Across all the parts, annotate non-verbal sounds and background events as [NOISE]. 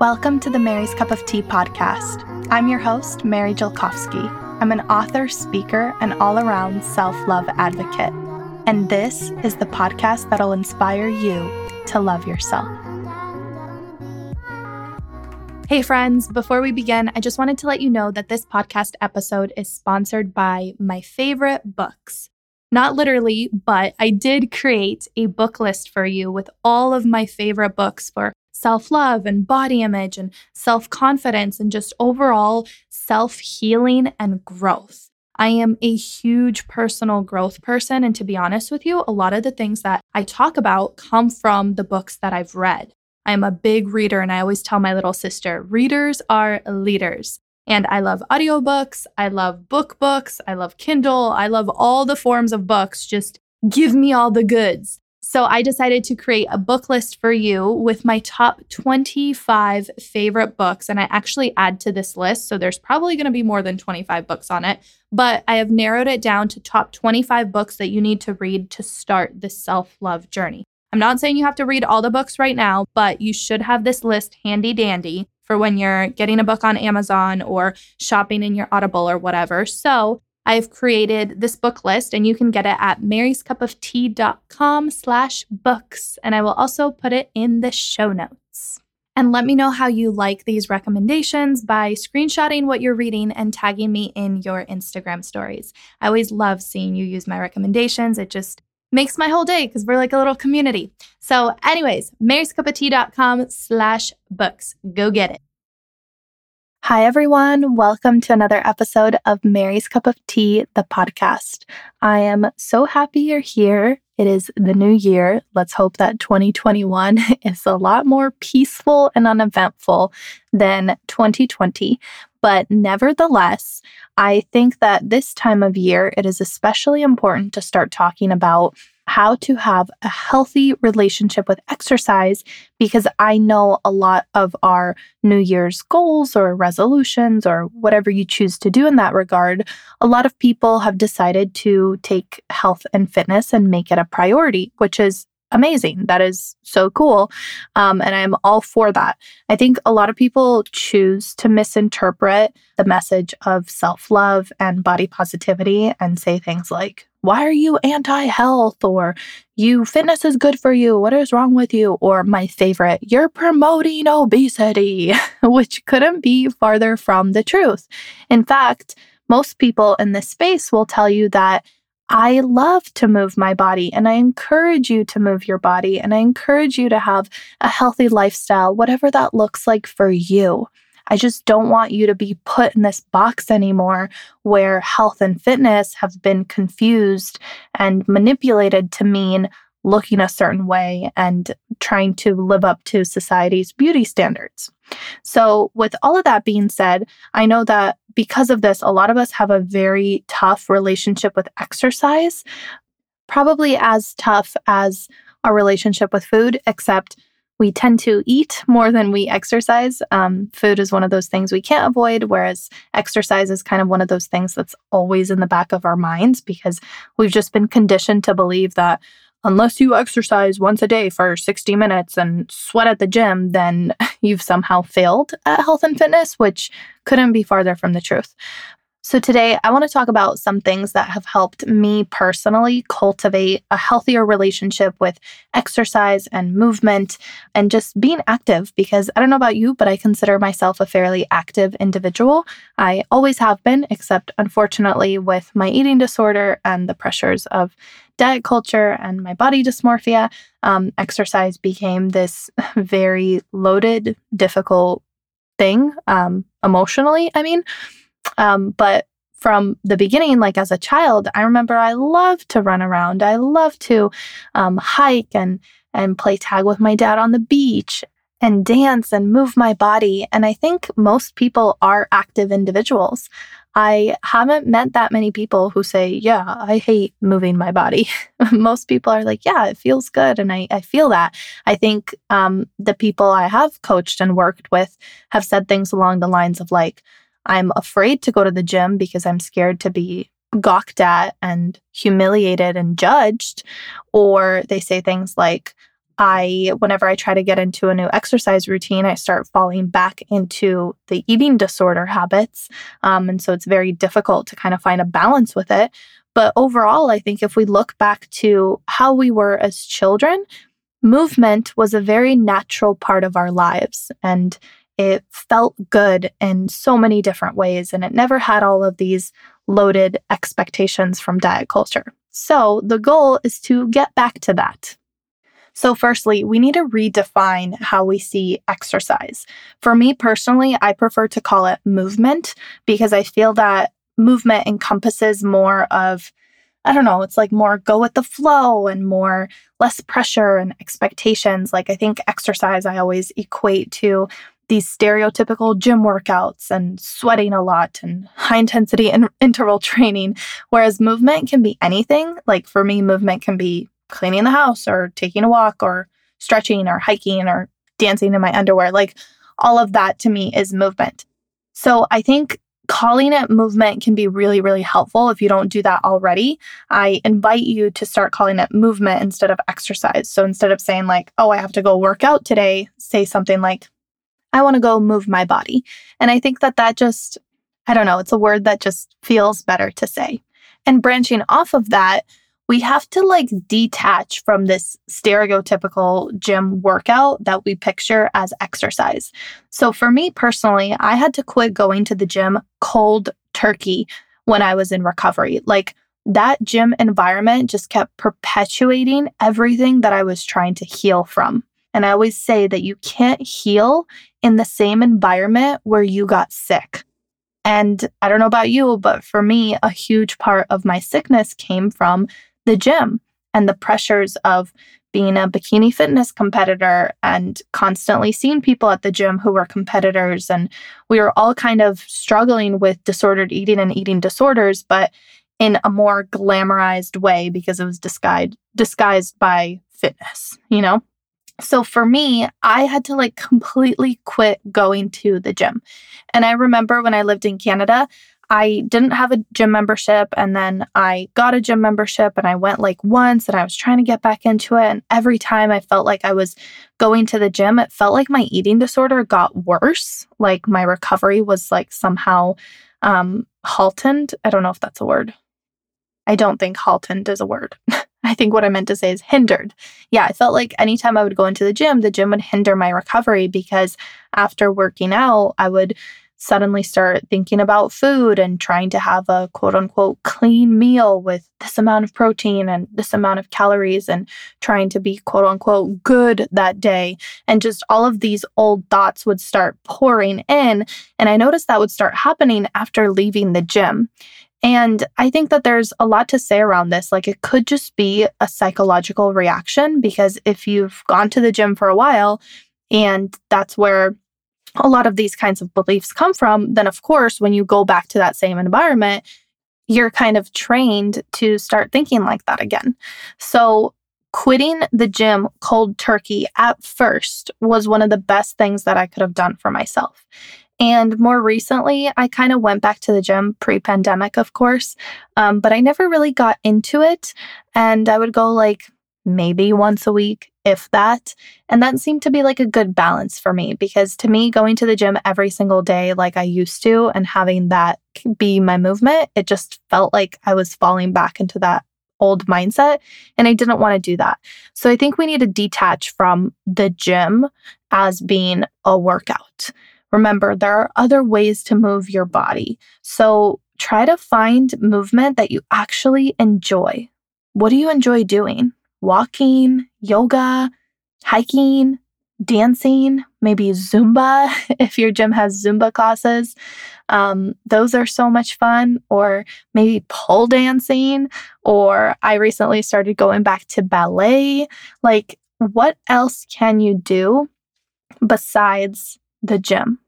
Welcome to the Mary's Cup of Tea podcast. I'm your host, Mary Jelkovsky. I'm an author, speaker, and all around self love advocate. And this is the podcast that'll inspire you to love yourself. Hey, friends, before we begin, I just wanted to let you know that this podcast episode is sponsored by my favorite books. Not literally, but I did create a book list for you with all of my favorite books for self love and body image and self confidence and just overall self healing and growth. I am a huge personal growth person. And to be honest with you, a lot of the things that I talk about come from the books that I've read. I'm a big reader, and I always tell my little sister readers are leaders. And I love audiobooks. I love book books. I love Kindle. I love all the forms of books. Just give me all the goods. So I decided to create a book list for you with my top 25 favorite books. And I actually add to this list. So there's probably going to be more than 25 books on it. But I have narrowed it down to top 25 books that you need to read to start this self love journey. I'm not saying you have to read all the books right now, but you should have this list handy dandy for when you're getting a book on Amazon or shopping in your Audible or whatever. So I've created this book list and you can get it at maryscupoftea.com slash books. And I will also put it in the show notes. And let me know how you like these recommendations by screenshotting what you're reading and tagging me in your Instagram stories. I always love seeing you use my recommendations. It just makes my whole day because we're like a little community. So, anyways, maryscupoftea.com slash books. Go get it. Hi, everyone. Welcome to another episode of Mary's Cup of Tea, the podcast. I am so happy you're here. It is the new year. Let's hope that 2021 [LAUGHS] is a lot more peaceful and uneventful than 2020. But nevertheless, I think that this time of year, it is especially important to start talking about how to have a healthy relationship with exercise because I know a lot of our New Year's goals or resolutions or whatever you choose to do in that regard, a lot of people have decided to take health and fitness and make it a priority, which is amazing. That is so cool. Um, and I'm all for that. I think a lot of people choose to misinterpret the message of self love and body positivity and say things like, why are you anti health? Or you fitness is good for you. What is wrong with you? Or my favorite, you're promoting obesity, [LAUGHS] which couldn't be farther from the truth. In fact, most people in this space will tell you that I love to move my body and I encourage you to move your body and I encourage you to have a healthy lifestyle, whatever that looks like for you. I just don't want you to be put in this box anymore where health and fitness have been confused and manipulated to mean looking a certain way and trying to live up to society's beauty standards. So, with all of that being said, I know that because of this, a lot of us have a very tough relationship with exercise, probably as tough as our relationship with food, except we tend to eat more than we exercise. Um, food is one of those things we can't avoid, whereas exercise is kind of one of those things that's always in the back of our minds because we've just been conditioned to believe that unless you exercise once a day for 60 minutes and sweat at the gym, then [LAUGHS] you've somehow failed at health and fitness, which couldn't be farther from the truth. So, today I want to talk about some things that have helped me personally cultivate a healthier relationship with exercise and movement and just being active. Because I don't know about you, but I consider myself a fairly active individual. I always have been, except unfortunately, with my eating disorder and the pressures of diet culture and my body dysmorphia, um, exercise became this [LAUGHS] very loaded, difficult thing um, emotionally. I mean, um, but from the beginning, like as a child, I remember I loved to run around. I loved to um, hike and and play tag with my dad on the beach and dance and move my body. And I think most people are active individuals. I haven't met that many people who say, Yeah, I hate moving my body. [LAUGHS] most people are like, Yeah, it feels good. And I, I feel that. I think um, the people I have coached and worked with have said things along the lines of like, I'm afraid to go to the gym because I'm scared to be gawked at and humiliated and judged. Or they say things like, I, whenever I try to get into a new exercise routine, I start falling back into the eating disorder habits. Um, and so it's very difficult to kind of find a balance with it. But overall, I think if we look back to how we were as children, movement was a very natural part of our lives. And it felt good in so many different ways. And it never had all of these loaded expectations from diet culture. So the goal is to get back to that. So, firstly, we need to redefine how we see exercise. For me personally, I prefer to call it movement because I feel that movement encompasses more of, I don't know, it's like more go with the flow and more less pressure and expectations. Like, I think exercise I always equate to these stereotypical gym workouts and sweating a lot and high intensity in- interval [LAUGHS] training. Whereas movement can be anything. Like for me, movement can be cleaning the house or taking a walk or stretching or hiking or dancing in my underwear. Like all of that to me is movement. So I think calling it movement can be really, really helpful if you don't do that already. I invite you to start calling it movement instead of exercise. So instead of saying, like, oh, I have to go work out today, say something like, I want to go move my body. And I think that that just, I don't know, it's a word that just feels better to say. And branching off of that, we have to like detach from this stereotypical gym workout that we picture as exercise. So for me personally, I had to quit going to the gym cold turkey when I was in recovery. Like that gym environment just kept perpetuating everything that I was trying to heal from. And I always say that you can't heal in the same environment where you got sick. And I don't know about you, but for me, a huge part of my sickness came from the gym and the pressures of being a bikini fitness competitor and constantly seeing people at the gym who were competitors. And we were all kind of struggling with disordered eating and eating disorders, but in a more glamorized way because it was disguised disguised by fitness, you know? So for me, I had to like completely quit going to the gym. And I remember when I lived in Canada, I didn't have a gym membership and then I got a gym membership and I went like once and I was trying to get back into it and every time I felt like I was going to the gym it felt like my eating disorder got worse. Like my recovery was like somehow um halted. I don't know if that's a word. I don't think halted is a word [LAUGHS] I think what I meant to say is hindered. Yeah, I felt like anytime I would go into the gym, the gym would hinder my recovery because after working out, I would suddenly start thinking about food and trying to have a quote unquote clean meal with this amount of protein and this amount of calories and trying to be quote unquote good that day. And just all of these old thoughts would start pouring in. And I noticed that would start happening after leaving the gym. And I think that there's a lot to say around this. Like, it could just be a psychological reaction because if you've gone to the gym for a while and that's where a lot of these kinds of beliefs come from, then of course, when you go back to that same environment, you're kind of trained to start thinking like that again. So, quitting the gym cold turkey at first was one of the best things that I could have done for myself. And more recently, I kind of went back to the gym pre pandemic, of course, um, but I never really got into it. And I would go like maybe once a week, if that. And that seemed to be like a good balance for me because to me, going to the gym every single day, like I used to, and having that be my movement, it just felt like I was falling back into that old mindset. And I didn't want to do that. So I think we need to detach from the gym as being a workout. Remember, there are other ways to move your body. So try to find movement that you actually enjoy. What do you enjoy doing? walking, yoga, hiking, dancing, maybe Zumba [LAUGHS] if your gym has Zumba classes. Um, those are so much fun. Or maybe pole dancing. Or I recently started going back to ballet. Like, what else can you do besides the gym?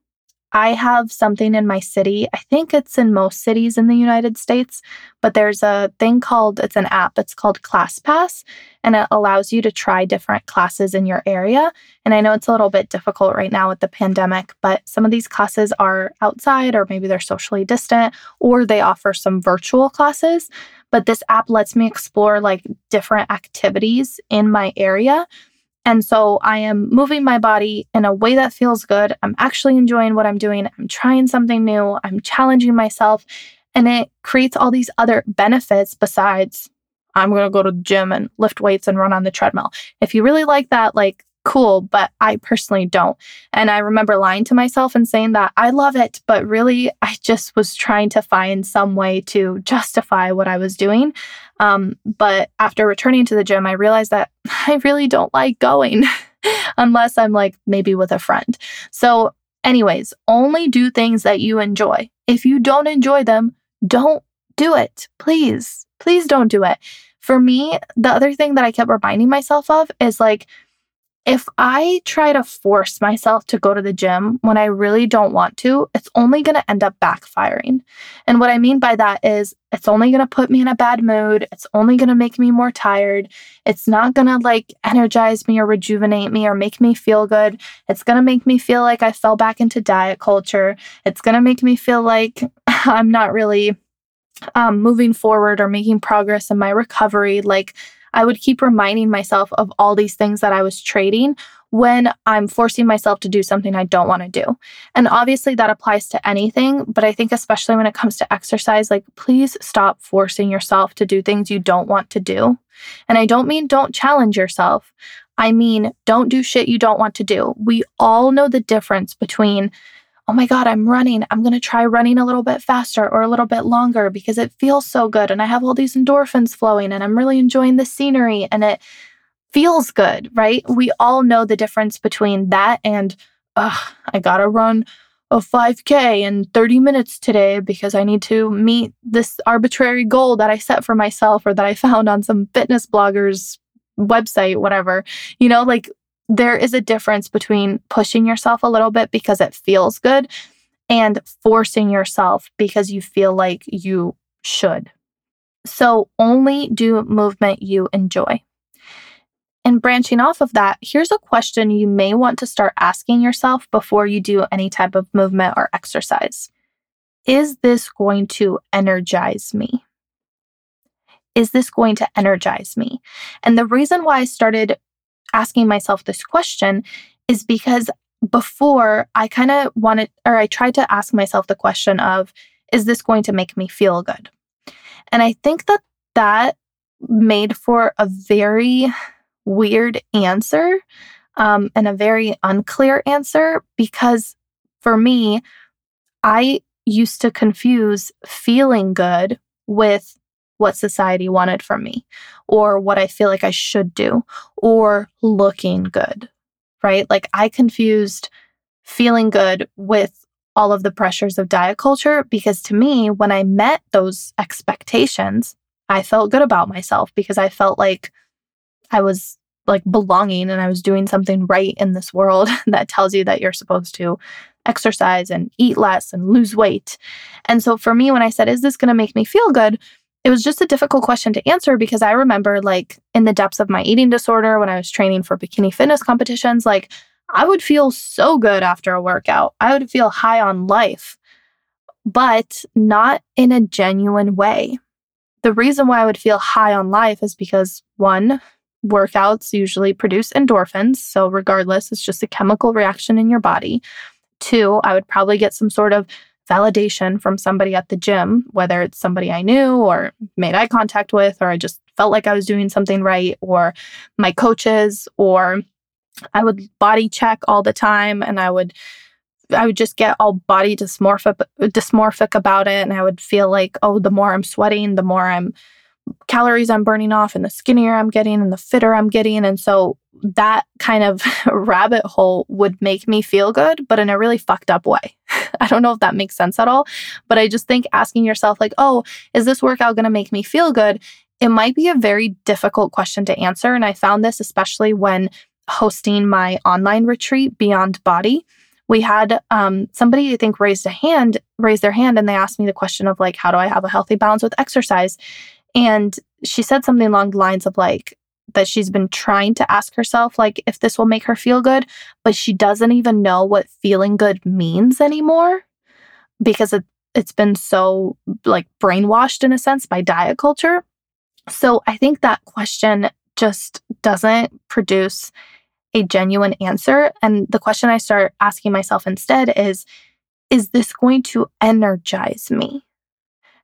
I have something in my city. I think it's in most cities in the United States, but there's a thing called, it's an app, it's called ClassPass, and it allows you to try different classes in your area. And I know it's a little bit difficult right now with the pandemic, but some of these classes are outside, or maybe they're socially distant, or they offer some virtual classes. But this app lets me explore like different activities in my area And so I am moving my body in a way that feels good. I'm actually enjoying what I'm doing. I'm trying something new. I'm challenging myself. And it creates all these other benefits besides I'm going to go to the gym and lift weights and run on the treadmill. If you really like that, like, cool, but I personally don't. And I remember lying to myself and saying that I love it, but really, I just was trying to find some way to justify what I was doing. Um, but after returning to the gym, I realized that [LAUGHS] I really don't like going [LAUGHS] unless I'm like maybe with a friend. So, anyways, only do things that you enjoy. If you don't enjoy them, don't do it. Please, please don't do it. For me, the other thing that I kept reminding myself of is like, if I try to force myself to go to the gym when I really don't want to, it's only going to end up backfiring. And what I mean by that is it's only going to put me in a bad mood. It's only going to make me more tired. It's not going to like energize me or rejuvenate me or make me feel good. It's going to make me feel like I fell back into diet culture. It's going to make me feel like [LAUGHS] I'm not really um, moving forward or making progress in my recovery. Like, I would keep reminding myself of all these things that I was trading when I'm forcing myself to do something I don't want to do. And obviously, that applies to anything, but I think, especially when it comes to exercise, like, please stop forcing yourself to do things you don't want to do. And I don't mean don't challenge yourself. I mean, don't do shit you don't want to do. We all know the difference between oh my God, I'm running. I'm going to try running a little bit faster or a little bit longer because it feels so good. And I have all these endorphins flowing and I'm really enjoying the scenery and it feels good, right? We all know the difference between that and, I got to run a 5K in 30 minutes today because I need to meet this arbitrary goal that I set for myself or that I found on some fitness blogger's website, whatever. You know, like there is a difference between pushing yourself a little bit because it feels good and forcing yourself because you feel like you should. So only do movement you enjoy. And branching off of that, here's a question you may want to start asking yourself before you do any type of movement or exercise Is this going to energize me? Is this going to energize me? And the reason why I started asking myself this question is because before I kind of wanted, or I tried to ask myself the question of, is this going to make me feel good? And I think that that made for a very weird answer um, and a very unclear answer because for me, I used to confuse feeling good with what society wanted from me or what I feel like I should do or looking good, right? Like I confused feeling good with all of the pressures of diet culture because to me, when I met those expectations, I felt good about myself because I felt like I was like belonging and I was doing something right in this world [LAUGHS] that tells you that you're supposed to exercise and eat less and lose weight. And so for me, when I said, Is this going to make me feel good? It was just a difficult question to answer because I remember, like, in the depths of my eating disorder when I was training for bikini fitness competitions, like, I would feel so good after a workout. I would feel high on life, but not in a genuine way. The reason why I would feel high on life is because one, workouts usually produce endorphins. So, regardless, it's just a chemical reaction in your body. Two, I would probably get some sort of validation from somebody at the gym, whether it's somebody I knew or made eye contact with, or I just felt like I was doing something right, or my coaches, or I would body check all the time and I would I would just get all body dysmorphic dysmorphic about it and I would feel like oh the more I'm sweating the more I'm calories I'm burning off and the skinnier I'm getting and the fitter I'm getting and so that kind of [LAUGHS] rabbit hole would make me feel good, but in a really fucked up way. [LAUGHS] I don't know if that makes sense at all, but I just think asking yourself, like, oh, is this workout going to make me feel good? It might be a very difficult question to answer. And I found this especially when hosting my online retreat, Beyond Body. We had um, somebody, I think, raised a hand, raised their hand, and they asked me the question of, like, how do I have a healthy balance with exercise? And she said something along the lines of, like, that she's been trying to ask herself, like, if this will make her feel good, but she doesn't even know what feeling good means anymore because it, it's been so like brainwashed in a sense by diet culture. So I think that question just doesn't produce a genuine answer. And the question I start asking myself instead is Is this going to energize me?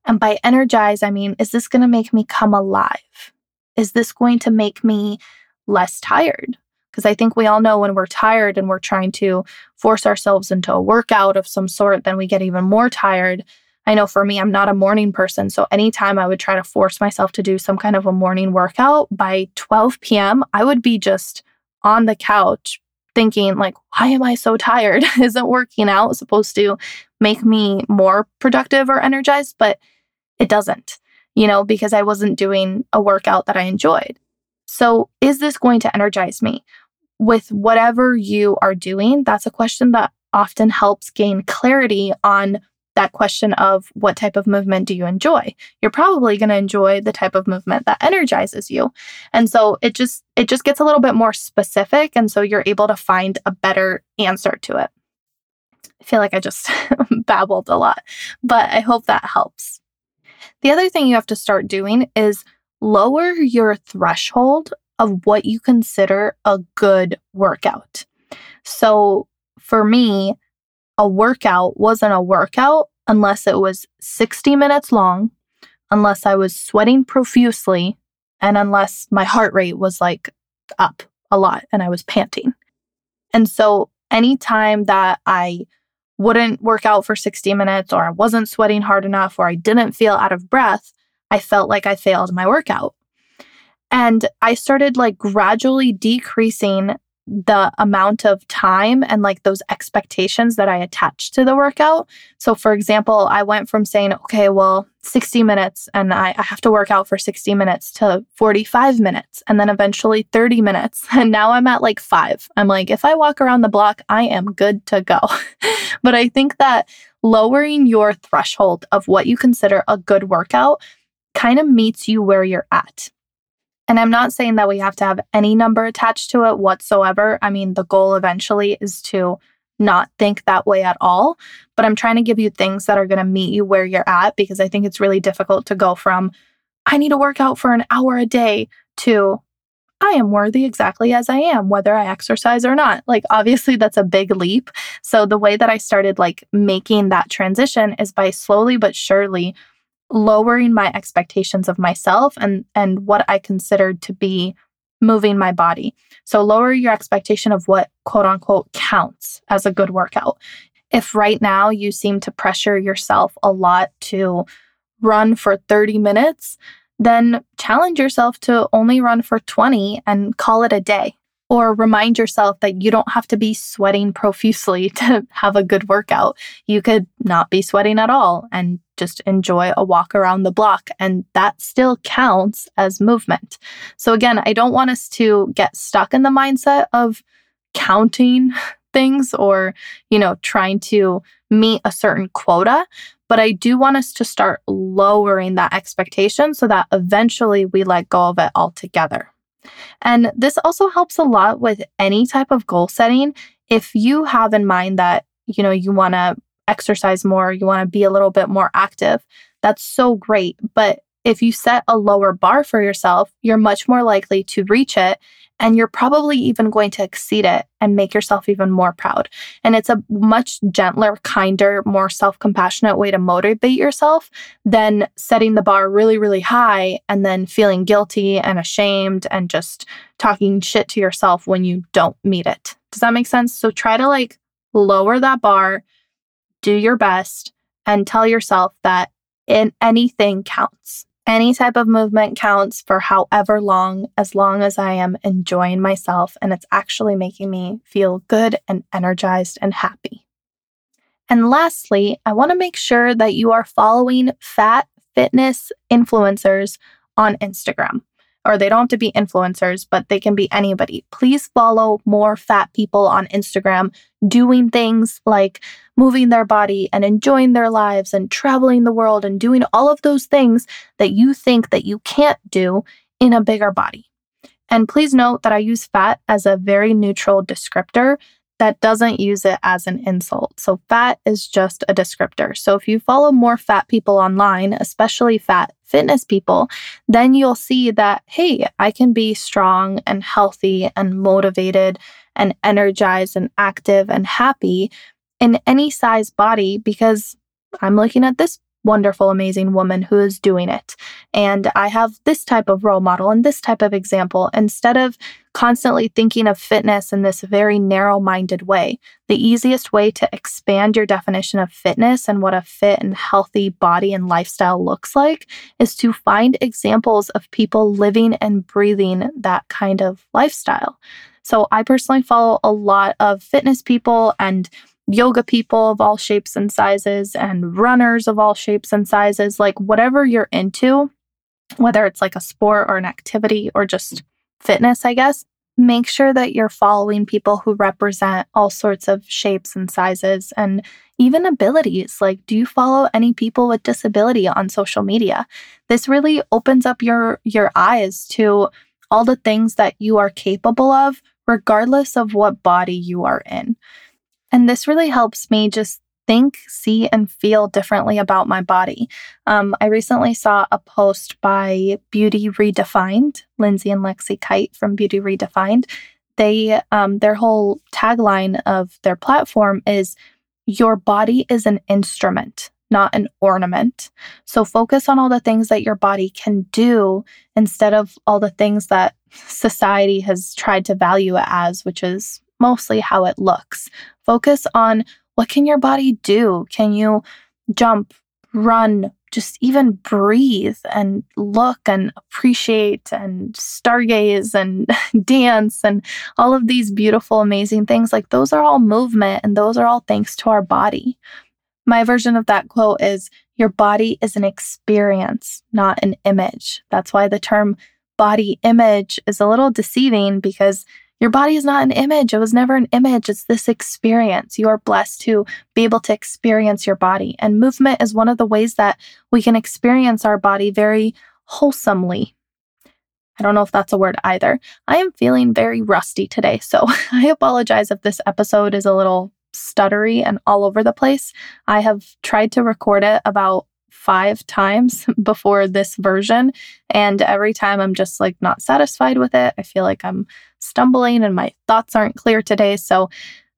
And by energize, I mean, is this going to make me come alive? Is this going to make me less tired? Because I think we all know when we're tired and we're trying to force ourselves into a workout of some sort, then we get even more tired. I know for me, I'm not a morning person. So anytime I would try to force myself to do some kind of a morning workout by 12 p.m., I would be just on the couch thinking, like, why am I so tired? [LAUGHS] Isn't working out supposed to make me more productive or energized? But it doesn't, you know, because I wasn't doing a workout that I enjoyed. So, is this going to energize me? With whatever you are doing, that's a question that often helps gain clarity on that question of what type of movement do you enjoy you're probably going to enjoy the type of movement that energizes you and so it just it just gets a little bit more specific and so you're able to find a better answer to it i feel like i just [LAUGHS] babbled a lot but i hope that helps the other thing you have to start doing is lower your threshold of what you consider a good workout so for me a workout wasn't a workout unless it was 60 minutes long, unless I was sweating profusely, and unless my heart rate was like up a lot and I was panting. And so anytime that I wouldn't work out for 60 minutes or I wasn't sweating hard enough or I didn't feel out of breath, I felt like I failed my workout. And I started like gradually decreasing the amount of time and like those expectations that I attached to the workout. So, for example, I went from saying, okay, well, 60 minutes and I, I, have to work out for 60 minutes to 45 minutes and then eventually 30 minutes. [LAUGHS] And now I'm at like five. I'm like, if I walk around the block, I am good to go. [LAUGHS] but I think that lowering your threshold of what you consider a good workout kind of meets you where you're at. And I'm not saying that we have to have any number attached to it whatsoever. I mean, the goal eventually is to not think that way at all. But I'm trying to give you things that are going to meet you where you're at because I think it's really difficult to go from, I need to work out for an hour a day to, I am worthy exactly as I am, whether I exercise or not. Like, obviously, that's a big leap. So, the way that I started like making that transition is by slowly but surely lowering my expectations of myself and and what I considered to be moving my body. So lower your expectation of what quote unquote counts as a good workout. If right now you seem to pressure yourself a lot to run for 30 minutes, then challenge yourself to only run for 20 and call it a day. Or remind yourself that you don't have to be sweating profusely [LAUGHS] to have a good workout. You could not be sweating at all and just enjoy a walk around the block. And that still counts as movement. So, again, I don't want us to get stuck in the mindset of counting [LAUGHS] things or, you know, trying to meet a certain quota. But I do want us to start lowering that expectation so that eventually we let go of it altogether. And this also helps a lot with any type of goal setting. If you have in mind that, you know, you want to exercise more, you want to be a little bit more active, that's so great. But if you set a lower bar for yourself, you're much more likely to reach it. And you're probably even going to exceed it and make yourself even more proud. And it's a much gentler, kinder, more self compassionate way to motivate yourself than setting the bar really, really high and then feeling guilty and ashamed and just talking shit to yourself when you don't meet it. Does that make sense? So try to like lower that bar, do your best, and tell yourself that in anything counts. Any type of movement counts for however long, as long as I am enjoying myself and it's actually making me feel good and energized and happy. And lastly, I want to make sure that you are following fat fitness influencers on Instagram or they don't have to be influencers, but they can be anybody. Please follow more fat people on Instagram doing things like moving their body and enjoying their lives and traveling the world and doing all of those things that you think that you can't do in a bigger body. And please note that I use fat as a very neutral descriptor that doesn't use it as an insult. So, fat is just a descriptor. So, if you follow more fat people online, especially fat fitness people, then you'll see that, hey, I can be strong and healthy and motivated and energized and active and happy in any size body because I'm looking at this wonderful, amazing woman who is doing it. And I have this type of role model and this type of example instead of constantly thinking of fitness in this very narrow minded way. The easiest way to expand your definition of fitness and what a fit and healthy body and lifestyle looks like is to find examples of people living and breathing that kind of lifestyle. So I personally follow a lot of fitness people and yoga people of all shapes and sizes and runners of all shapes and sizes, like whatever you're into, whether it's like a sport or an activity or just fitness, I guess, make sure that you're following people who represent all sorts of shapes and sizes and even abilities. Like, do you follow any people with disability on social media? This really opens up your your eyes to all the things that you are capable of regardless of what body you are in. And this really helps me just think, see, and feel differently about my body. Um, I recently saw a post by Beauty Redefined, Lindsay and Lexie Kite from Beauty Redefined. They, um, their whole tagline of their platform is Your body is an instrument, not an ornament. So focus on all the things that your body can do instead of all the things that society has tried to value it as, which is mostly how it looks. Focus on what can your body do? Can you jump, run, just even breathe and look and appreciate and stargaze and [LAUGHS] dance and all of these beautiful, amazing things. Like those are all movement and those are all thanks to our body. My version of that quote is Your body is an experience, not an image. That's why the term body image is a little deceiving because your body is not an image. It was never an image. It's this experience. You are blessed to be able to experience your body. And movement is one of the ways that we can experience our body very wholesomely. I don't know if that's a word either. I am feeling very rusty today, so [LAUGHS] I apologize if this episode is a little stuttery and all over the place. I have tried to record it about five times [LAUGHS] before this version. And every time I'm just like not satisfied with it. I feel like I'm stumbling and my thoughts aren't clear today. So,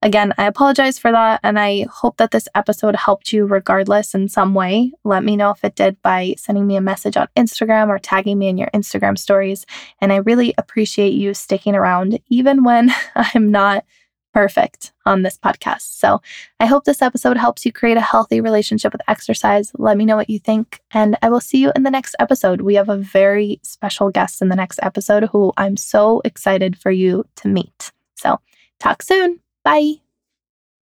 again, I apologize for that. And I hope that this episode helped you regardless in some way. Let me know if it did by sending me a message on Instagram or tagging me in your Instagram stories. And I really appreciate you sticking around, even when [LAUGHS] I'm not perfect on this podcast. So I hope this episode helps you create a healthy relationship with exercise. Let me know what you think, and I will see you in the next episode. We have a very special guest in the next episode who I'm so excited for you to meet. So talk soon. Bye.